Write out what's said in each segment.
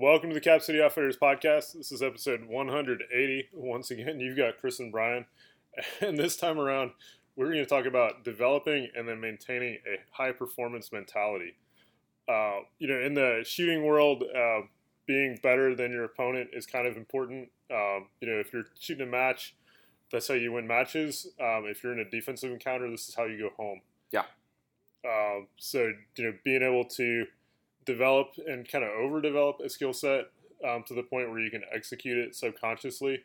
Welcome to the Cap City Outfitters podcast. This is episode 180. Once again, you've got Chris and Brian. And this time around, we're going to talk about developing and then maintaining a high performance mentality. Uh, you know, in the shooting world, uh, being better than your opponent is kind of important. Um, you know, if you're shooting a match, that's how you win matches. Um, if you're in a defensive encounter, this is how you go home. Yeah. Um, so, you know, being able to develop and kind of overdevelop a skill set um, to the point where you can execute it subconsciously,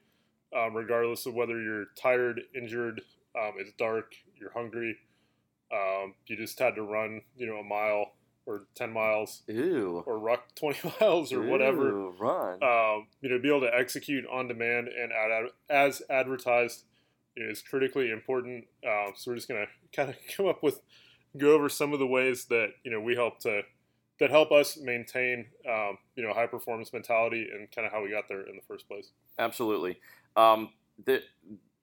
um, regardless of whether you're tired, injured, um, it's dark, you're hungry, um, you just had to run, you know, a mile or 10 miles Ew. or ruck 20 miles or whatever. Run. Um, you know, be able to execute on demand and ad- as advertised is critically important. Um, so we're just going to kind of come up with, go over some of the ways that, you know, we help to, that help us maintain, um, you know, high performance mentality and kind of how we got there in the first place. Absolutely. Um, the,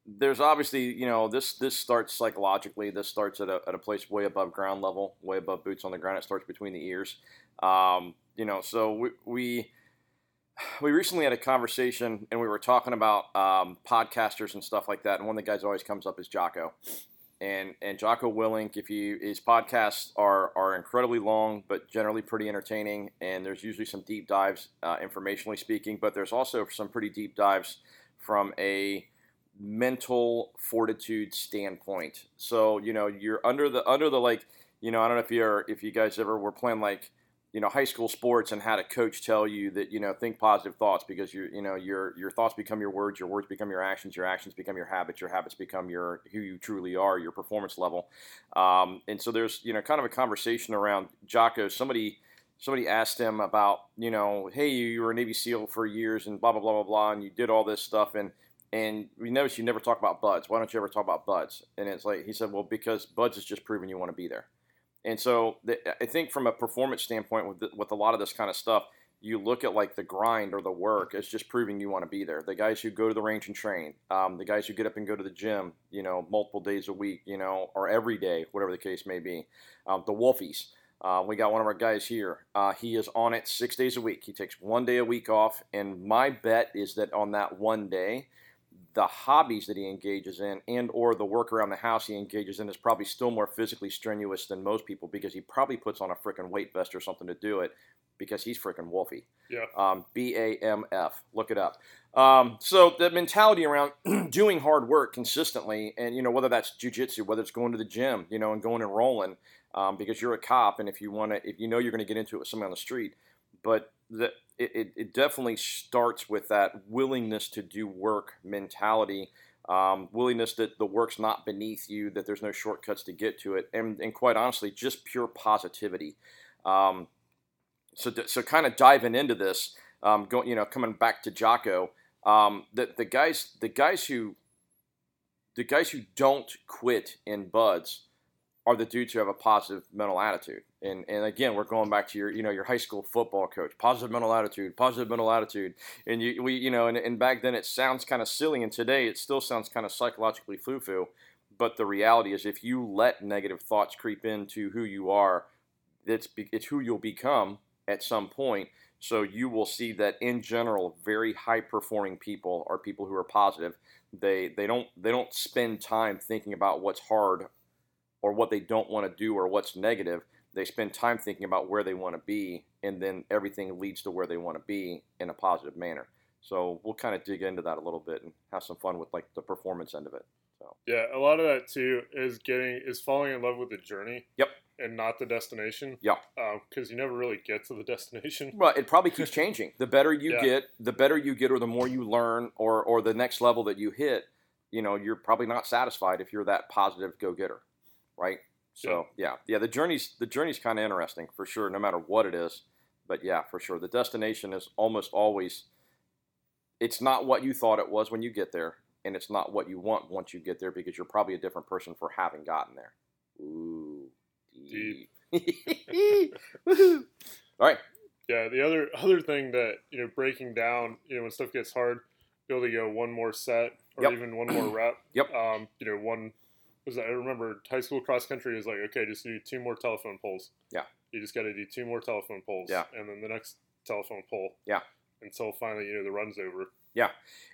there's obviously, you know, this this starts psychologically. This starts at a, at a place way above ground level, way above boots on the ground. It starts between the ears. Um, you know, so we, we we recently had a conversation and we were talking about um, podcasters and stuff like that. And one of the guys always comes up is Jocko. And and Jocko Willink, if you his podcasts are are incredibly long, but generally pretty entertaining. And there's usually some deep dives, uh, informationally speaking, but there's also some pretty deep dives from a mental fortitude standpoint. So you know you're under the under the like you know I don't know if you're if you guys ever were playing like you know high school sports and had a coach tell you that you know think positive thoughts because you you know your your thoughts become your words, your words become your actions, your actions become your habits, your habits become your who you truly are, your performance level. Um, and so there's you know kind of a conversation around Jocko. Somebody somebody asked him about you know hey you, were a Navy SEAL for years and blah blah blah blah blah and you did all this stuff and and we noticed you never talk about BUD/S. Why don't you ever talk about BUD/S? And it's like he said, well, because BUD/S is just proving you want to be there. And so the, I think from a performance standpoint, with the, with a lot of this kind of stuff, you look at like the grind or the work as just proving you want to be there. The guys who go to the range and train, um, the guys who get up and go to the gym, you know, multiple days a week, you know, or every day, whatever the case may be. Um, the Wolfies. Uh, we got one of our guys here. Uh, he is on it six days a week. He takes one day a week off, and my bet is that on that one day, the hobbies that he engages in and or the work around the house he engages in is probably still more physically strenuous than most people because he probably puts on a freaking weight vest or something to do it because he's freaking wolfy. Yeah. Um, B A M F. Look it up. Um, so the mentality around doing hard work consistently, and you know whether that's jujitsu, whether it's going to the gym, you know, and going and rolling, um, because you're a cop, and if you want to, if you know you're going to get into it with somebody on the street, but the, it, it, it, definitely starts with that willingness to do work mentality, um, willingness that the work's not beneath you, that there's no shortcuts to get to it, and, and quite honestly, just pure positivity. Um, so, so kind of diving into this, um, going, you know, coming back to Jocko, um, the, the guys, the guys who, the guys who don't quit in BUD/S are the dudes who have a positive mental attitude. And and again, we're going back to your you know your high school football coach, positive mental attitude, positive mental attitude. And you we you know and, and back then it sounds kind of silly, and today it still sounds kind of psychologically foo foo. But the reality is, if you let negative thoughts creep into who you are, it's it's who you'll become at some point. So you will see that in general, very high performing people are people who are positive. They they don't they don't spend time thinking about what's hard or what they don't want to do or what's negative. They spend time thinking about where they want to be, and then everything leads to where they want to be in a positive manner. So we'll kind of dig into that a little bit and have some fun with like the performance end of it. So yeah, a lot of that too is getting is falling in love with the journey. Yep. And not the destination. Yeah. Because um, you never really get to the destination. Well, it probably keeps changing. The better you yeah. get, the better you get, or the more you learn, or or the next level that you hit. You know, you're probably not satisfied if you're that positive go getter right? So yeah, yeah, the journey's the journey's kind of interesting for sure, no matter what it is. But yeah, for sure, the destination is almost always. It's not what you thought it was when you get there, and it's not what you want once you get there because you're probably a different person for having gotten there. Ooh, deep. deep. All right. Yeah, the other other thing that you know, breaking down, you know, when stuff gets hard, be able to go one more set or Yep. even one more rep. Yep. Um, you know, one was I remember high school cross country is like okay, just do two more telephone poles. Yeah. You just got to do two more telephone poles. Yeah. And then the next telephone pole. Yeah. Until finally, you know, the run's over. Yeah.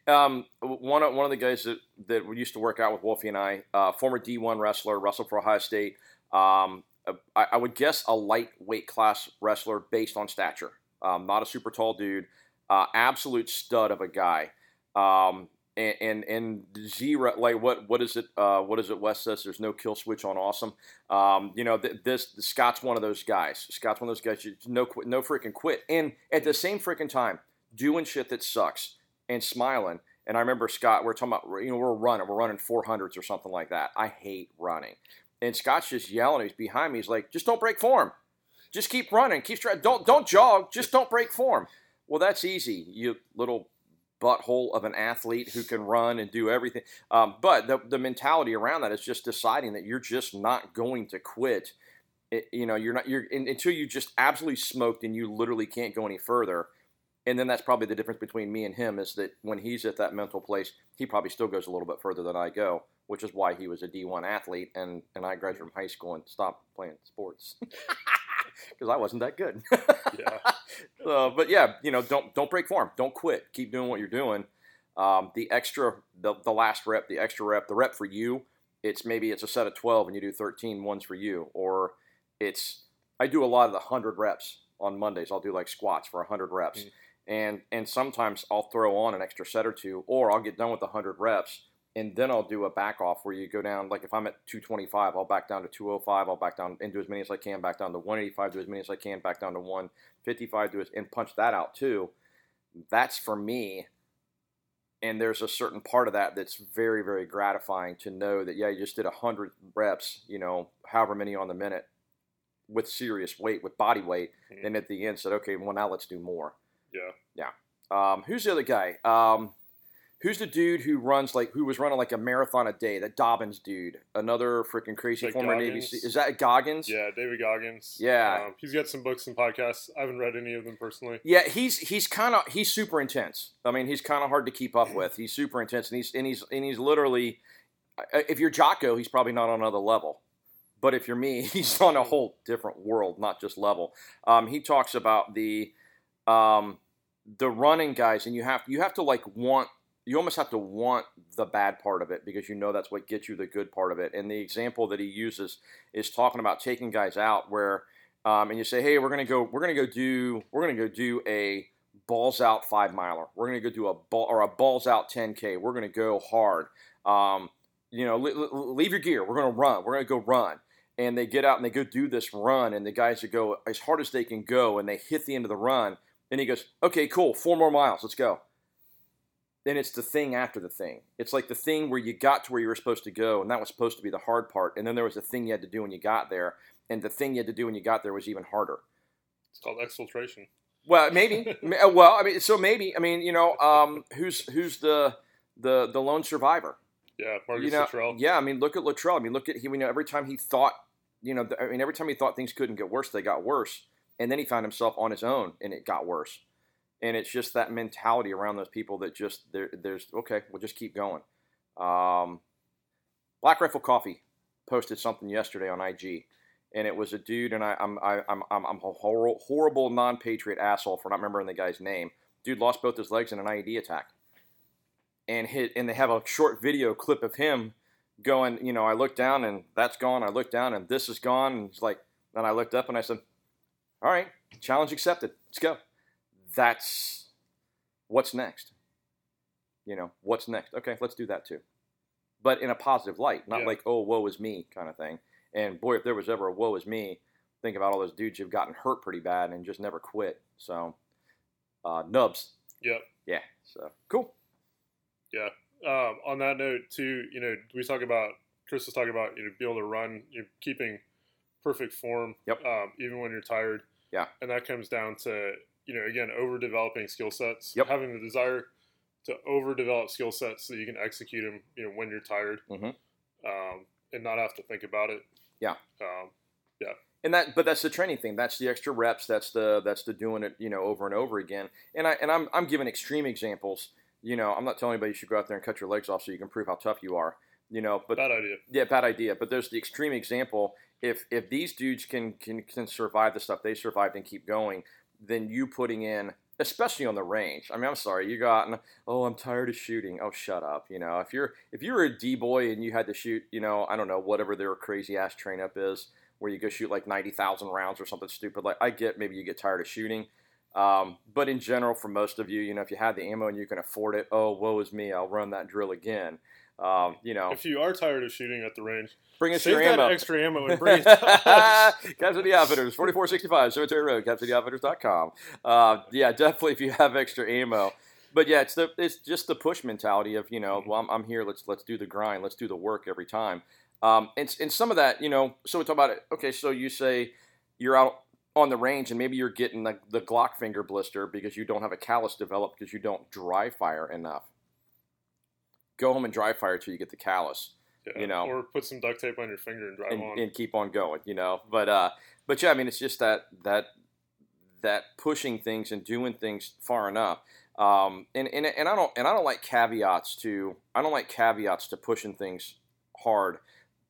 Um, one of one of the guys that that used to work out with Wolfie and I, uh, former D1 wrestler, wrestled for Ohio State. Um, I, I would guess a lightweight class wrestler based on stature. Um, not a super tall dude. Uh, absolute stud of a guy. Um, and, and and zero like what what is it uh, what is it Wes says? There's no kill switch on awesome. Um, you know th- this Scott's one of those guys. Scott's one of those guys you no no freaking quit. And at the same freaking time doing shit that sucks and smiling. And I remember Scott we're talking about you know we're running we're running 400s or something like that. I hate running. And Scott's just yelling he's behind me he's like just don't break form. Just keep running keep trying don't don't jog just don't break form. Well that's easy you little butthole of an athlete who can run and do everything. Um, but the, the mentality around that is just deciding that you're just not going to quit. It, you know, you're not you're in, until you just absolutely smoked and you literally can't go any further. And then that's probably the difference between me and him is that when he's at that mental place, he probably still goes a little bit further than I go, which is why he was a D1 athlete and, and I graduated from high school and stopped playing sports because I wasn't that good. Yeah. Uh, but yeah, you know, don't don't break form. Don't quit. Keep doing what you're doing. Um, the extra, the, the last rep, the extra rep, the rep for you. It's maybe it's a set of 12 and you do 13 ones for you, or it's I do a lot of the hundred reps on Mondays. I'll do like squats for hundred reps, Mm. and and sometimes I'll throw on an extra set or two, or I'll get done with the hundred reps and then I'll do a back off where you go down. Like if I'm at 225, I'll back down to 205. I'll back down and do as many as I can. Back down to 185. Do as many as I can. Back down to 155. Do it and punch that out too. That's for me. And there's a certain part of that that's very, very gratifying to know that yeah, you just did hundred reps. You know, however many on the minute with serious weight, with body weight. Mhm. Then at the end said, okay, well now let's do more. Yeah. Yeah. Um, who's the other guy? Um, who's the dude who runs like who was running like a marathon a day? That Dobbins dude, another freaking crazy that former Navy. Goggins? SEAL. Is that Goggins? Yeah, David Goggins. Yeah. Um, he's got some books and podcasts. I haven't read any of them personally. Yeah, he's he's kind of he's super intense. I mean, he's kind of hard to keep up with. He's super intense, and he's and he's and he's literally. uh, If you're Jocko, he's probably not on another level. But if you're me, he's on a whole different world, not just level. Um, he talks about the um, the running guys, and you have you have to like want you almost have to want the bad part of it because you know that's what gets you the good part of it. And the example that he uses is talking about taking guys out where um, and you say, hey, we're gonna go, we're gonna go do, we're gonna go do a balls out five miler. We're gonna go do a ball or a balls out 10k. We're gonna go hard. Um, you know, leave your gear. We're gonna run. We're gonna go run. And they get out and they go do this run, and the guys go as hard as they can go, and they hit the end of the run. And he goes, okay, cool, four more miles, let's go. Then it's the thing after the thing. It's like the thing where you got to where you were supposed to go, and that was supposed to be the hard part. And then there was a thing you had to do when you got there, and the thing you had to do when you got there was even harder. It's called exfiltration. Well, maybe. Uh, well, I mean, so maybe. I mean, you know, um, who's who's the the the lone survivor? Yeah, Marcus you know, Luttrell. yeah. I mean, look at Luttrell. I mean, look at he. You know, every time he thought, you know, I mean, every time he thought things couldn't get worse, they got worse, and then he found himself on his own, and it got worse. And it's just that mentality around those people that just there's okay, we'll just keep going. Um, Black Rifle Coffee posted something yesterday on IG, and it was a dude, and I, I'm I, I'm I'm I'm a horrible, horrible non-patriot asshole for not remembering the guy's name. Dude lost both his legs in an IED attack, and hit, and they have a short video clip of him going, you know, I looked down and that's gone. I looked down and this is gone. And he's like, then I looked up and I said, all right, challenge accepted. Let's go. That's what's next. You know, what's next? Okay, let's do that too. But in a positive light, not Yeah. like, oh, woe is me kind of thing. And boy, if there was ever a woe is me, think about all those dudes who've gotten hurt pretty bad and just never quit. So, uh, nubs. Yep. Yeah. So, cool. Yeah. Um, on that note, too, you know, we talk about Chris was talking about you know be able to run, you know, keeping perfect form, Yep. um, even when you're tired. Yeah. and that comes down to you know again overdeveloping skill sets, Yep. having the desire to overdevelop skill sets so you can execute them, you know, when you're tired, Mhm. um, and not have to think about it. Yeah. Um, and that but that's the training thing that's the extra reps that's the that's the doing it you know over and over again and i and i'm, I'm giving extreme examples you know i'm not telling anybody you should go out there and cut your legs off so you can prove how tough you are you know but bad idea. yeah bad idea but there's the extreme example if if these dudes can can can survive the stuff they survived and keep going than you putting in, especially on the range. I mean, I'm sorry, you got oh, I'm tired of shooting. Oh, shut up. You know, if you're if you were a D boy and you had to shoot, you know, I don't know, whatever their crazy ass train up is, where you go shoot like ninety thousand rounds or something stupid. Like I get maybe you get tired of shooting. Um, but in general, for most of you, you know, if you have the ammo and you can afford it, oh, woe is me, I'll run that drill again. Um, you know, if you are tired of shooting at the range, bring us your ammo. extra ammo and bring it to us. Cap City Outfitters, 4465 Cemetery Road, CapCityOutfitters.com. Uh, yeah, definitely if you have extra ammo. But yeah, it's the it's just the push mentality of you know, well, I'm, I'm here. Let's let's do the grind. Let's do the work every time. Um, and and some of that, you know, so we talk about it. Okay, so you say you're out on the range and maybe you're getting the, the Glock finger blister because you don't have a callus developed because you don't dry fire enough. Go home and dry fire till you get the callus Yeah, You know. or put some duct tape on your finger and drive and, on. and keep on going, you know. But uh, but yeah, I mean, it's just that that that pushing things and doing things far enough. Um, and, and and I don't and I don't like caveats to I don't like caveats to pushing things hard,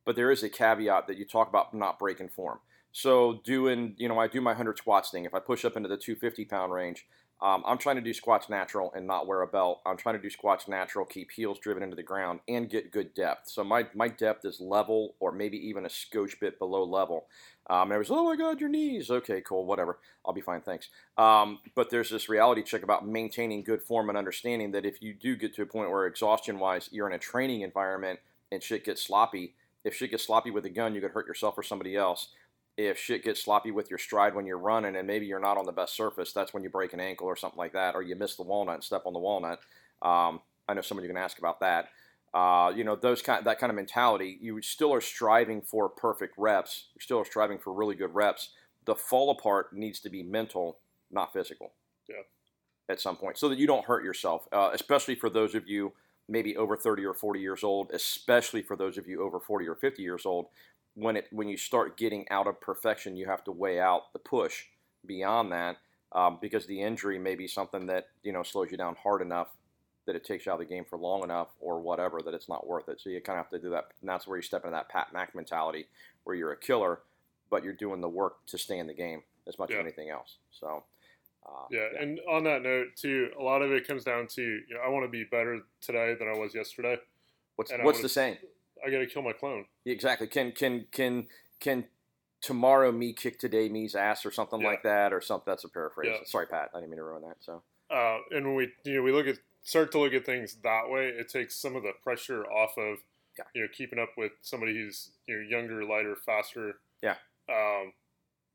but there is a caveat that you talk about not breaking form. So doing you know I do my hundred squats thing. If I push up into the two fifty pound range, um, I'm trying to do squats natural and not wear a belt. I'm trying to do squats natural, keep heels driven into the ground, and get good depth. So my, my depth is level or maybe even a skosh bit below level. Um, and I was, like, oh my God, your knees. Okay, cool, whatever. I'll be fine, thanks. Um, but there's this reality check about maintaining good form and understanding that if you do get to a point where exhaustion wise, you're in a training environment and shit gets sloppy, if shit gets sloppy with a gun, you could hurt yourself or somebody else if shit gets sloppy with your stride when you're running and maybe you're not on the best surface, that's when you break an ankle or something like that, or you miss the walnut and step on the walnut. Um, I know some of you can ask about that. Uh, you know, those kind that kind of mentality. You still are striving for perfect reps. You still are striving for really good reps. The fall apart needs to be mental, not physical. Yeah. At some point, so that you don't hurt yourself, uh, especially for those of you maybe over 30 or 40 years old, especially for those of you over 40 or 50 years old when it when you start getting out of perfection, you have to weigh out the push beyond that um, because the injury may be something that you know slows you down hard enough that it takes you out of the game for long enough or whatever that it's not worth it. So you kind of have to do that. And that's where you step into that Pat Mac mentality where you're a killer, but you're doing the work to stay in the game as much Yeah. as anything else. So. Uh, yeah, and on that note too, a lot of it comes down to you know, I want to be better today than I was yesterday. what's what's wanna- the saying? I got to kill my clone. Exactly. Can can can can tomorrow me kick today me's ass or something Yeah. like that or something? That's a paraphrase. Yeah. Sorry, Pat. I didn't mean to ruin that. So Uh, and when we you know we look at start to look at things that way, it takes some of the pressure off of Yeah. you know keeping up with somebody who's you know younger, lighter, faster. Yeah. Um,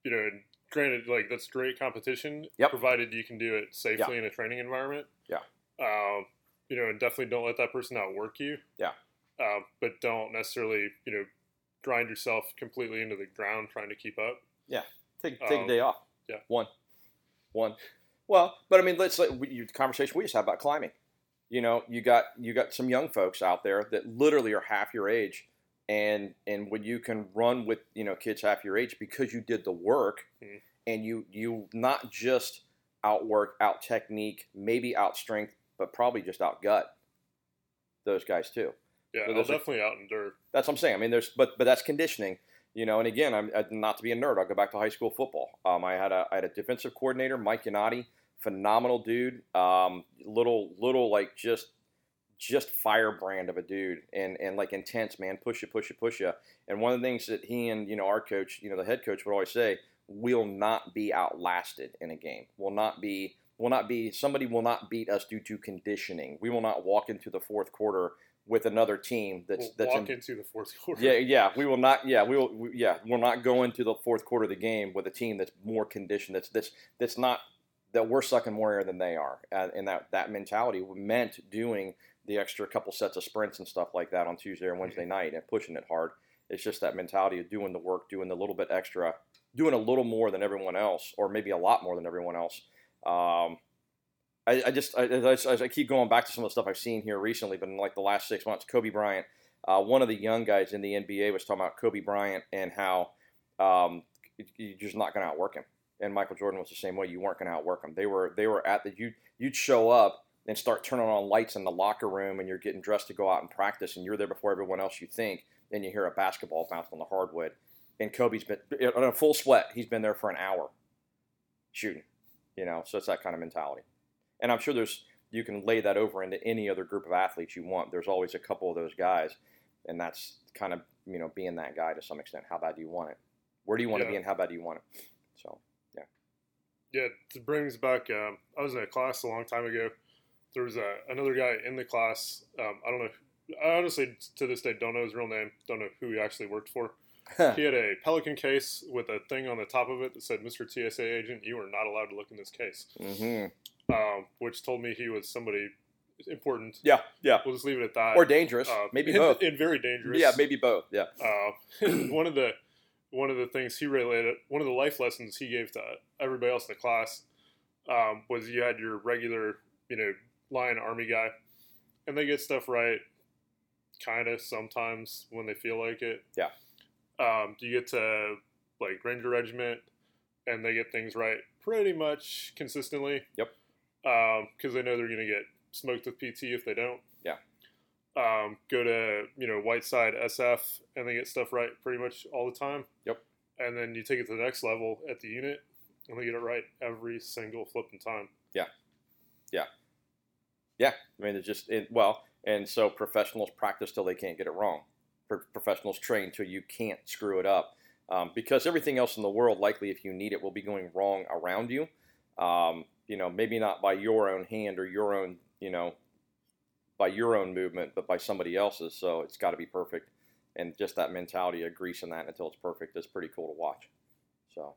you know, and granted, like that's great competition, Yep. provided you can do it safely in a training environment. Yeah. Um, you know, and definitely don't let that person outwork you. Yeah. Um, but don't necessarily you know grind yourself completely into the ground trying to keep up. Yeah, take take Um, a day off. yeah. One, one. Well, but I mean, let's we, you, the conversation we just had about climbing. You know, you got you got some young folks out there that literally are half your age, and and when you can run with you know kids half your age because you did the work, Mhm. and you you not just outwork, out technique, maybe out strength, but probably just out gut. Those guys too. Yeah, So I'll definitely out endure. That's what I'm saying. I mean, there's but but that's conditioning, you know. And again, I'm not to be a nerd. I'll go back to high school football. Um, I had a I had a defensive coordinator, Mike Yanati, phenomenal dude. Um, little little like just just firebrand of a dude, and and like intense man, push you, push you, push you. And one of the things that he and you know our coach, you know, the head coach would always say, will not be outlasted in a game. Will not be will not be somebody will not beat us due to conditioning. We will not walk into the fourth quarter with another team that's We'll that's walk in, into the fourth quarter. yeah, yeah, we will not. Yeah, we will. We, yeah, we'll not go into the fourth quarter of the game with a team that's more conditioned. That's that's that's not that we're sucking more air than they are, uh, and that that mentality meant doing the extra couple sets of sprints and stuff like that on Tuesday and Wednesday night and pushing it hard. It's just that mentality of doing the work, doing the little bit extra, doing a little more than everyone else, or maybe a lot more than everyone else. Um, I, I just I, I, I keep going back to some of the stuff I've seen here recently, but in like the last six months, Kobe Bryant, uh, one of the young guys in the NBA was talking about Kobe Bryant and how um, you're just not going to outwork him. And Michael Jordan was the same way. You weren't going to outwork him. They were they were at the you you'd show up and start turning on lights in the locker room, and you're getting dressed to go out and practice, and you're there before everyone else. You think, and you hear a basketball bounce on the hardwood, and Kobe's been in a full sweat. He's been there for an hour shooting You know, so it's that kind of mentality. And I'm sure there's you can lay that over into any other group of athletes you want. There's always a couple of those guys, and that's kind of you know being that guy to some extent. How bad do you want it? Where do you want Yeah. to be, and how bad do you want it? So Yeah, yeah. it brings back. Um, I was in a class a long time ago. There was a, another guy in the class. Um, I don't know. I honestly, to this day, don't know his real name. Don't know who he actually worked for. He had a Pelican case with a thing on the top of it that said, "Mr. TSA agent, you are not allowed to look in this case," hmm um, which told me he was somebody important. yeah, yeah, We'll just leave it at that. or dangerous, Uh, maybe and, both. and very dangerous. Yeah, maybe both. Yeah. Uh, one of the one of the things he related, one of the life lessons he gave to everybody else in the class um, was you had your regular, you know, lion army guy, and they get stuff right, kind of sometimes when they feel like it. Yeah. Um, you get to like Ranger Regiment, and they get things right pretty much consistently. Yep. Because they know they're going to get smoked with PT if they don't. Yeah. Um, go to you know Whiteside SF, and they get stuff right pretty much all the time. Yep. And then you take it to the next level at the unit, and they get it right every single flipping time. Yeah. Yeah. Yeah, I mean, it's just it, well, and so professionals practice till they can't get it wrong. Pro- professionals train till you can't screw it up, um, because everything else in the world, likely if you need it, will be going wrong around you. Um, you know, maybe not by your own hand or your own, you know, by your own movement, but by somebody else's. So it's got to be perfect, and just that mentality of greasing that until it's perfect is pretty cool to watch. So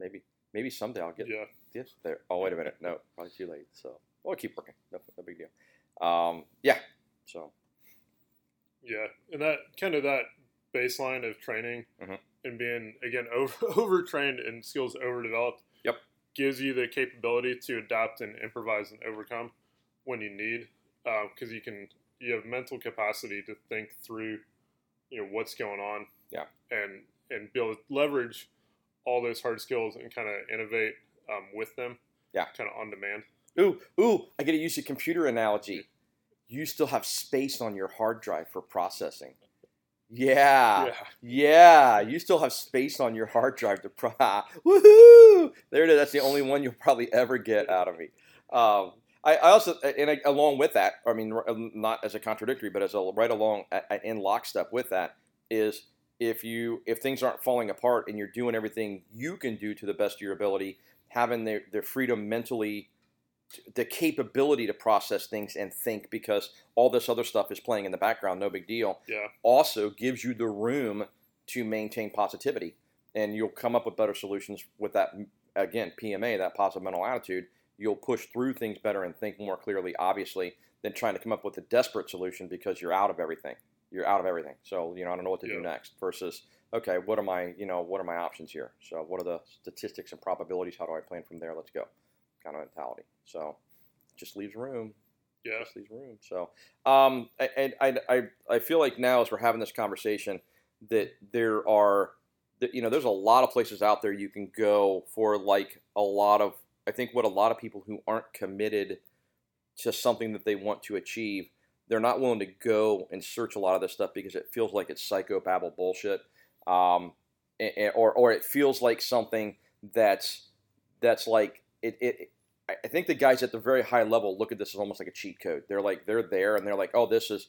maybe maybe someday I'll get Yeah. this there. Oh wait a minute, no, probably too late. So we'll keep working. No, no big deal. Um, yeah. So Yeah, and that kind of that baseline of training Mhm. and being again over overtrained and skills overdeveloped. Gives you the capability to adapt and improvise and overcome when you need, because you can you have mental capacity to think through, you know, what's going on. Yeah. And and be able leverage all those hard skills and kind of innovate um, with them. Yeah. Kind of on demand. ooh ooh, I get to use a computer analogy. You still have space on your hard drive for processing. Yeah. yeah. Yeah, you still have space on your hard drive to pro. Woohoo! There it is. That's the only one you'll probably ever get out of me. Um, I, I also, and I, along with that, I mean, r- not as a contradictory, but as a right along in lockstep with that is if you if things aren't falling apart and you're doing everything you can do to the best of your ability, having the the freedom mentally, the capability to process things and think because all this other stuff is playing in the background, no big deal Yeah. also gives you the room to maintain positivity. And you'll come up with better solutions with that again pma that positive mental attitude. You'll push through things better and think more clearly obviously than trying to come up with a desperate solution because you're out of everything. You're out of everything. So you know i don't know what to do next versus okay what are my you know what are my options here? So what are the statistics and probabilities? How do i plan from there? Let's go kind of mentality so just leaves room Yeah. just leaves room. So, um, I, I, I, I feel like now as we're having this conversation that there are, that you know, there's a lot of places out there you can go for like a lot of. I think what a lot of people who aren't committed to something that they want to achieve, they're not willing to go and search a lot of this stuff because it feels like it's psychobabble bullshit, um, or or it feels like something that's that's like it, it I- think the guys at the very high level look at this as almost like a cheat code. They're like they're there and they're like, oh, this is.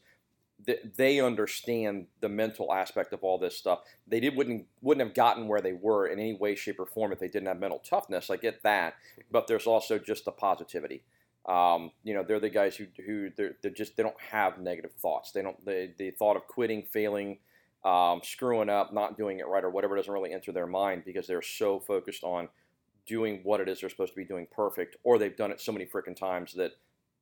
They understand the mental aspect of all this stuff. They did wouldn't wouldn't have gotten where they were in any way, shape, or form if they didn't have mental toughness. I get that, but there's also just the positivity. Um, you know, they're the guys who who they're, they're just they don't have negative thoughts. They don't they the thought of quitting, failing, um, screwing up, not doing it right, or whatever doesn't really enter their mind because they're so focused on doing what it is they're supposed to be doing perfect, or they've done it so many freaking times that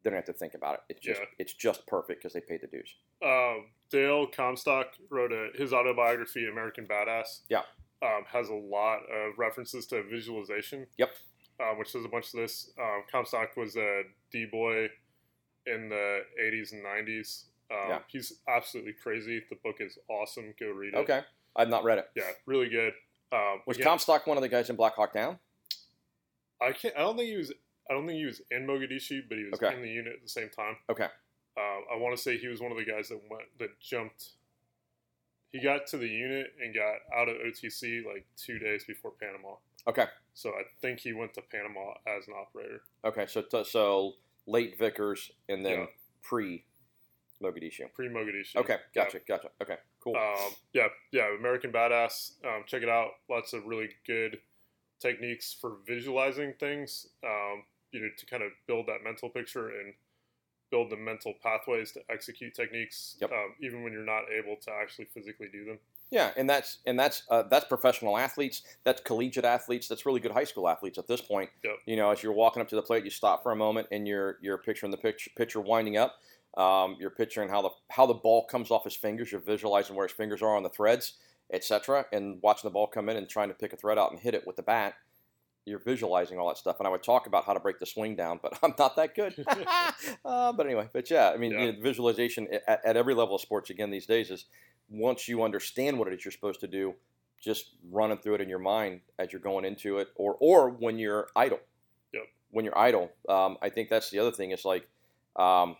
they don't have to think about it. It's just Yeah. it's just perfect because they paid the dues. Um, Dale Comstock wrote a, his autobiography, American Badass. Yeah. Um, has a lot of references to visualization. Yep. Uh, which does a bunch of this. Um, Comstock was a D boy in the 80s and 90s. Um, Yeah. He's absolutely crazy. The book is awesome. Go read it. Okay, I've not read it. Yeah, really good. Um, Was again, Comstock one of the guys in Black Hawk Down? I can't. I don't think he was. I don't think he was in Mogadishu, but he was Okay. in the unit at the same time. Okay. Uh, I want to say he was one of the guys that went that jumped. He got to the unit and got out of OTC like two days before Panama. Okay. So I think he went to Panama as an operator. Okay. So so late Vickers and then Yeah. pre Mogadishu. Pre Mogadishu. Okay. Gotcha. Gotcha. Okay. Cool. Um, yeah, yeah, American Badass. Um, check it out. Lots of really good techniques for visualizing things. Um, you know, to kind of build that mental picture and build the mental pathways to execute techniques, Yep. um, even when you're not able to actually physically do them. Yeah, and that's and that's uh, that's professional athletes. That's collegiate athletes. That's really good high school athletes at this point. Yep. You know, as you're walking up to the plate, you stop for a moment and you're you're picturing the picture pitcher winding up. Um, you're picturing how the how the ball comes off his fingers. You're visualizing where his fingers are on the threads, etc. And watching the ball come in and trying to pick a thread out and hit it with the bat. You're visualizing all that stuff. And I would talk about how to break the swing down, but I'm not that good. uh, but anyway, but yeah, I mean, Yeah. You know, visualization at, at every level of sports again these days is once you understand what it is you're supposed to do, just running through it in your mind as you're going into it, or or when you're idle. Yep. When you're idle, um, I think that's the other thing. Is like, um,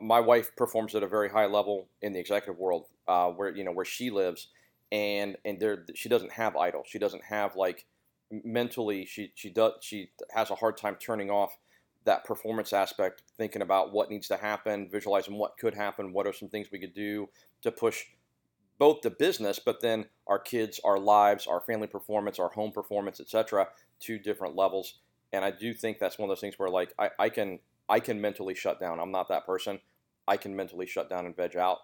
my wife performs at a very high level in the executive world, uh, where you know where she lives, and and there she doesn't have idle. She doesn't have like mentally. She she does she has a hard time turning off that performance aspect, thinking about what needs to happen, visualizing what could happen, what are some things we could do to push both the business, but then our kids, our lives, our family performance, our home performance, etc., to different levels. And I do think that's one of those things where like I, I can I can mentally shut down. I'm not that person. I can mentally shut down and veg out.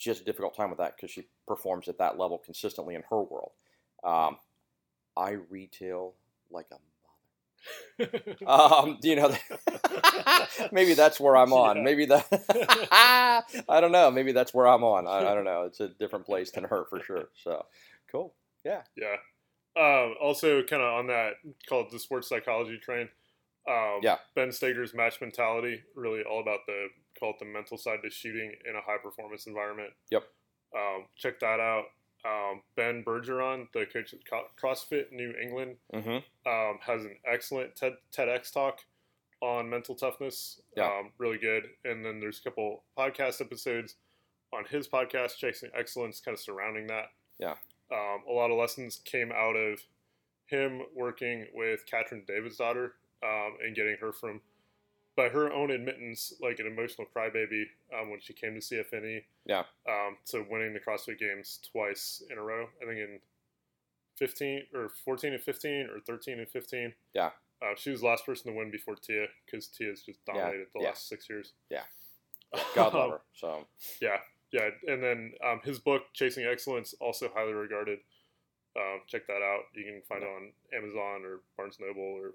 Just a difficult time with that because she performs at that level consistently in her world. Um, I retail like a mother. um, you know, maybe that's where I'm on. Yeah. Maybe that I don't know. Maybe that's where I'm on. I, I don't know. It's a different place than her for sure. So cool. yeah. Um, also, kind of on that called the sports psychology train. Um, Yeah. Ben Stoeger's match mentality, really all about the call it the mental side to shooting in a high performance environment. Yep. Um, check that out. Um, ben Bergeron, the coach at CrossFit New England, Mm-hmm. um, has an excellent TED, TEDx talk on mental toughness. Yeah. Um, really good. And then there's a couple podcast episodes on his podcast, Chasing Excellence, kind of surrounding that. Yeah. Um, a lot of lessons came out of him working with Katrin Davidsdottir um, and getting her from, by her own admittance, like an emotional crybaby um, when she came to CFNE. Yeah. Um, to winning the CrossFit Games twice in a row. I think in 15 or 14 and 15 or 13 and 15. Yeah. Uh, she was the last person to win before Tia because Tia's just Yeah, dominated the yeah. last six years. Yeah. God love her. So yeah, yeah. And then um, his book, Chasing Excellence, also highly regarded. Um, check that out. You can find it on Amazon or Barnes Noble or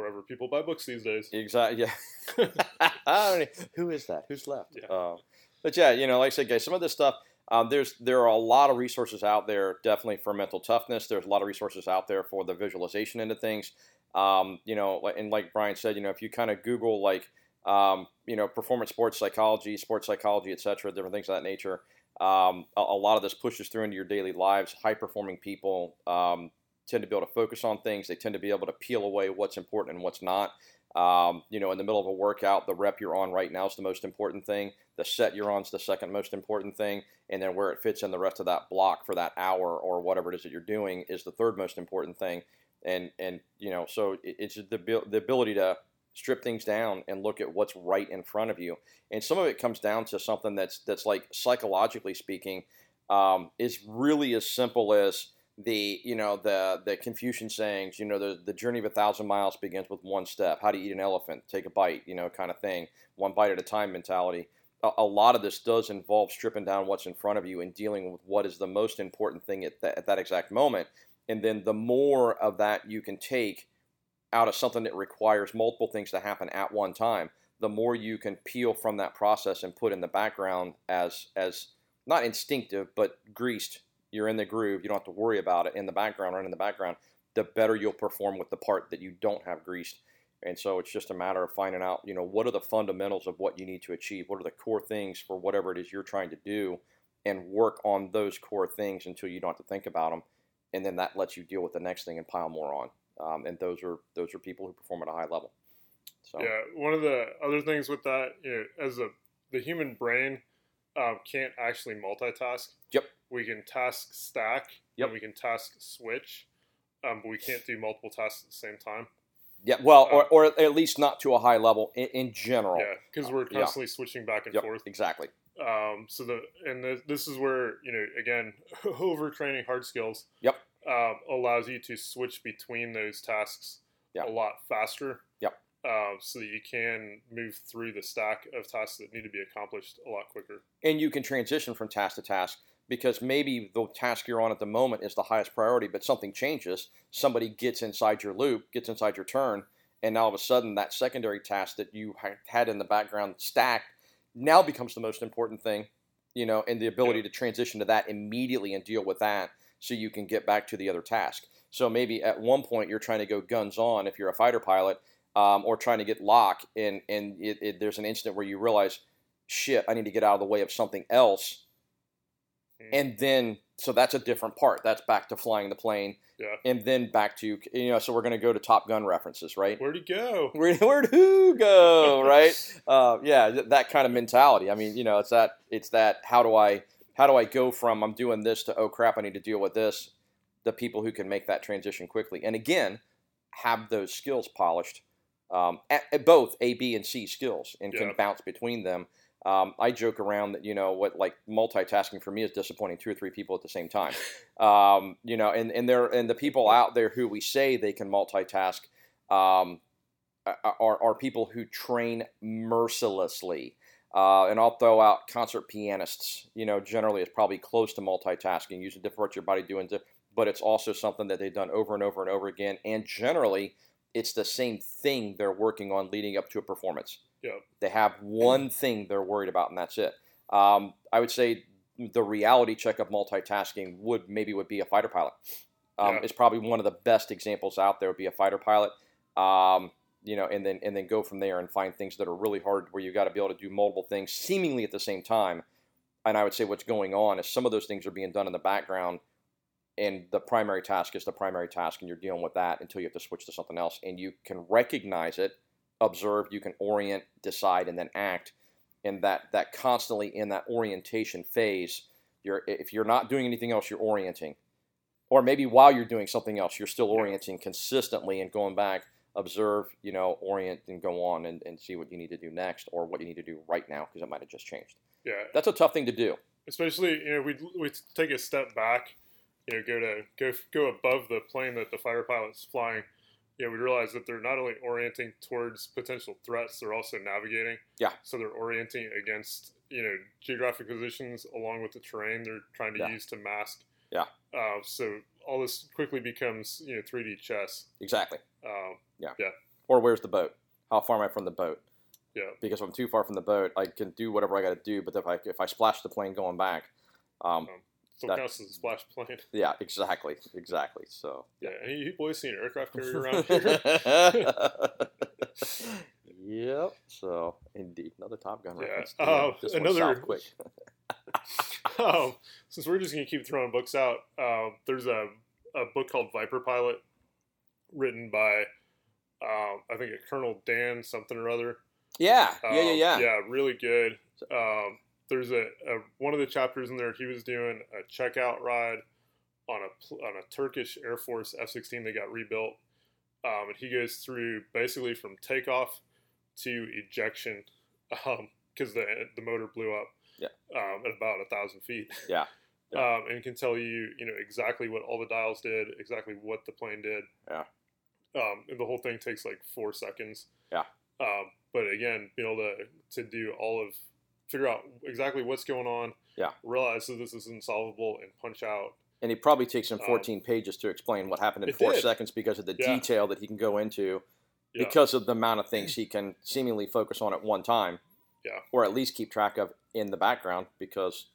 wherever people buy books these days. exactly. Yeah. I don't know. Who is that? Who's left? Yeah. Uh, but yeah, you know, like I said, guys, some of this stuff. Um, there's there are a lot of resources out there, definitely for mental toughness. There's a lot of resources out there for the visualization into things. Um, you know, and like Brian said, you know, if you kind of Google like um, you know performance sports psychology, sports psychology, etc., different things of that nature. Um, a, a lot of this pushes through into your daily lives. High performing people um, tend to be able to focus on things. They tend to be able to peel away what's important and what's not. Um, you know, in the middle of a workout, the rep you're on right now is the most important thing. The set you're on is the second most important thing, and then where it fits in the rest of that block for that hour or whatever it is that you're doing is the third most important thing. And and you know, so it's the the ability to strip things down and look at what's right in front of you. And some of it comes down to something that's that's like psychologically speaking, um, is really as simple as the you know the the Confucian sayings. You know the the journey of a thousand miles begins with one step. How do you eat an elephant? Take a bite. You know, kind of thing. One bite at a time mentality. A, a lot of this does involve stripping down what's in front of you and dealing with what is the most important thing at that, at that exact moment. And then the more of that you can take out of something that requires multiple things to happen at one time, the more you can peel from that process and put in the background as as not instinctive but greased. You're in the groove. You don't have to worry about it in the background, right in the background. The better you'll perform with the part that you don't have greased. And so it's just a matter of finding out, you know, what are the fundamentals of what you need to achieve? What are the core things for whatever it is you're trying to do, and work on those core things until you don't have to think about them, and then that lets you deal with the next thing and pile more on. Um, and those are those are people who perform at a high level. So Yeah, one of the other things with that, you know, as a the human brain um, can't actually multitask. Yep. We can task stack. Yep. And we can task switch. um, but we can't do multiple tasks at the same time. Yeah, well, or, Um, or at least not to a high level in, in general. Yeah, because we're Yeah. constantly switching back and Yep, forth. exactly. Um, so the and the, this is where you know again overtraining hard skills. Yep. Um, allows you to switch between those tasks Yep. a lot faster. Yep. Um, so that you can move through the stack of tasks that need to be accomplished a lot quicker. And you can transition from task to task because maybe the task you're on at the moment is the highest priority, but something changes. Somebody gets inside your loop, gets inside your turn, and now all of a sudden that secondary task that you ha- had in the background stacked now becomes the most important thing, you know, and the ability to transition to that immediately and deal with that so you can get back to the other task. So maybe at one point you're trying to go guns on if you're a fighter pilot, um, or trying to get lock, and and it, it, there's an instant where you realize, shit, I need to get out of the way of something else, Mhm. and then so that's a different part. That's back to flying the plane, Yeah. and then back to you know. So we're going to go to Top Gun references, right? Where'd he go? Where, where'd who go? Right? uh, yeah, that kind of mentality. I mean, you know, it's that. It's that. How do I? How do I go from I'm doing this to oh crap, I need to deal with this? The people who can make that transition quickly, and again, have those skills polished. Um, at, at both A, B, and C skills, and can bounce between them. Um, I joke around that you know what like multitasking for me is disappointing two or three people at the same time. Um, you know, and and there and the people out there who we say they can multitask um, are are people who train mercilessly. Uh, and I'll throw out concert pianists. You know, generally it's probably close to multitasking, using different parts of your body doing, but it's also something that they've done over and over and over again. And generally, it's the same thing they're working on leading up to a performance. Yep. They have one thing they're worried about, and that's it. Um, I would say the reality check of multitasking would maybe would be a fighter pilot. Um. It's probably one of the best examples out there. Would be a fighter pilot. Um, you know, and then and then go from there and find things that are really hard, where you've got to be able to do multiple things seemingly at the same time. And I would say what's going on is some of those things are being done in the background, and the primary task is the primary task, and you're dealing with that until you have to switch to something else, and you can recognize it, observe, you can orient, decide, and then act. And that that constantly in that orientation phase, you're if you're not doing anything else, you're orienting, or maybe while you're doing something else, you're still orienting consistently and going back observe, you know, orient and go on and, and see what you need to do next or what you need to do right now because it might have just changed. Yeah. That's a tough thing to do. especially you know we we take a step back, you know, go to go go above the plane that the fighter pilot's flying. Know, we realize that they're not only orienting towards potential threats, they're also navigating. Yeah. So they're orienting against you know geographic positions along with the terrain they're trying to Yeah. use to mask. Yeah. Uh, so all this quickly becomes you know 3D chess. Exactly. Um, Or where's the boat? How far am I from the boat? yeah. Because if I'm too far from the boat, I can do whatever I got to do. But if I if I splash the plane going back, um, Still That- counts as a splash plane. yeah, exactly, exactly. So Yeah. Any you boys seen an aircraft carrier around here? yep. So indeed, another Top Gun Yeah. reference. This another- quick. um, since we're just going to keep throwing books out, um, there's a, a book called Viper Pilot, written by um, I think a Colonel Dan something or other. Yeah, yeah, yeah, Um, yeah. yeah, really good. Um, there's a, a one of the chapters in there. He was doing a checkout ride on a on a Turkish Air Force F-16 that got rebuilt, um, and he goes through basically from takeoff to ejection because the the motor blew up. Yeah. Um, at about a thousand feet. Yeah. Yeah. Um, and can tell you, you know, exactly what all the dials did, exactly what the plane did. Yeah. Um, and the whole thing takes like four seconds. Yeah. Um, but again, being able to to do all of figure out exactly what's going on. Yeah. Realize that this is insolvable and punch out. And it probably takes him Um, 14 pages to explain what happened in four did. seconds because of the Yeah. detail that he can go into, Yeah. because of the amount of things he can seemingly focus on at one time. Yeah. Or at least keep track of in the background because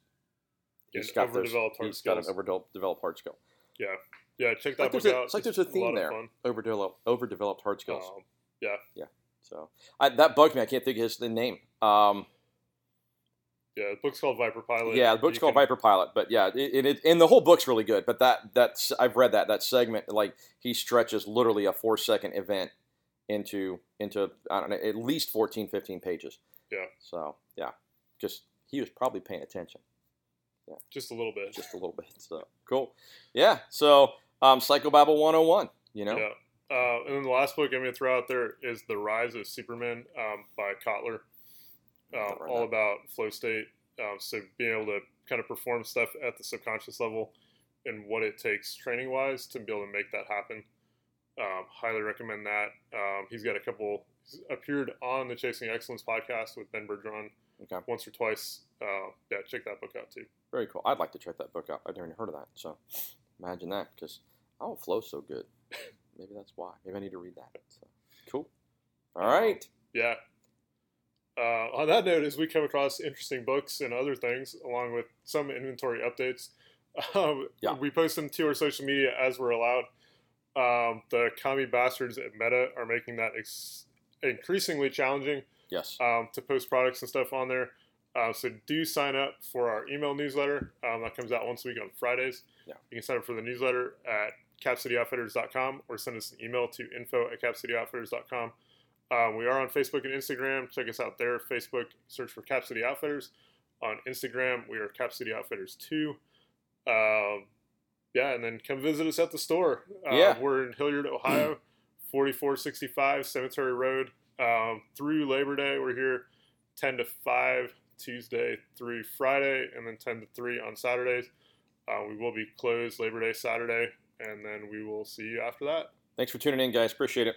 he's got those, overdeveloped hard he's got an overdeveloped hard skill. Yeah, Yeah, check that like book a- out. it's like there's a theme of there. Overdeveloped, overdeveloped hard skills. Um, yeah, so I, that bugs me. I can't think of his the name. Um, yeah. The book's called Viper Pilot. yeah, the book's You called can- Viper Pilot, but yeah, it, it, and the whole book's really good. But that that's I've read that that segment like he stretches literally a four second event into into I don't know at least 14, 15 pages. Yeah. So yeah, just he was probably paying attention Yeah. Just a little bit. just a little bit. So cool. Yeah. So Um, Psycho Psychobabble 101. You know. Yeah. Uh, and then the last book I'm going to throw out there is The Rise of Superman um, by Kotler. Um, all about flow state. Um, so being able to kind of perform stuff at the subconscious level and what it takes training wise to be able to make that happen. Um, highly recommend that. Um, he's got a couple appeared on the Chasing Excellence podcast with Ben Bergeron okay. once or twice. Uh, yeah, check that book out too. Very cool. I'd like to check that book out. I'd never heard of that. So imagine that because I don't flow so good. Maybe that's why. Maybe I need to read that. So, cool. All right. Yeah. Uh, on that note, as we come across interesting books and other things, along with some inventory updates, um, yeah. we post them to our social media as we're allowed. Um, the commie bastards at Meta are making that ex- increasingly challenging. Yes. Um, to post products and stuff on there. Uh, so do sign up for our email newsletter. Um, that comes out once a week on Fridays. Yeah. You can sign up for the newsletter at capcityoutfitters.com or send us an email to info at capcityoutfitters.com. Um, we are on Facebook and Instagram. Check us out there. Facebook, search for Cap City Outfitters. On Instagram, we are Cap City Outfitters 2. Um, yeah, and then come visit us at the store. Uh, yeah. We're in Hilliard, Ohio, 4465 Cemetery Road. Um, through Labor Day, we're here 10 to 5 Tuesday through Friday, and then 10 to 3 on Saturdays. Uh, we will be closed Labor Day Saturday, and then we will see you after that. Thanks for tuning in, guys. Appreciate it.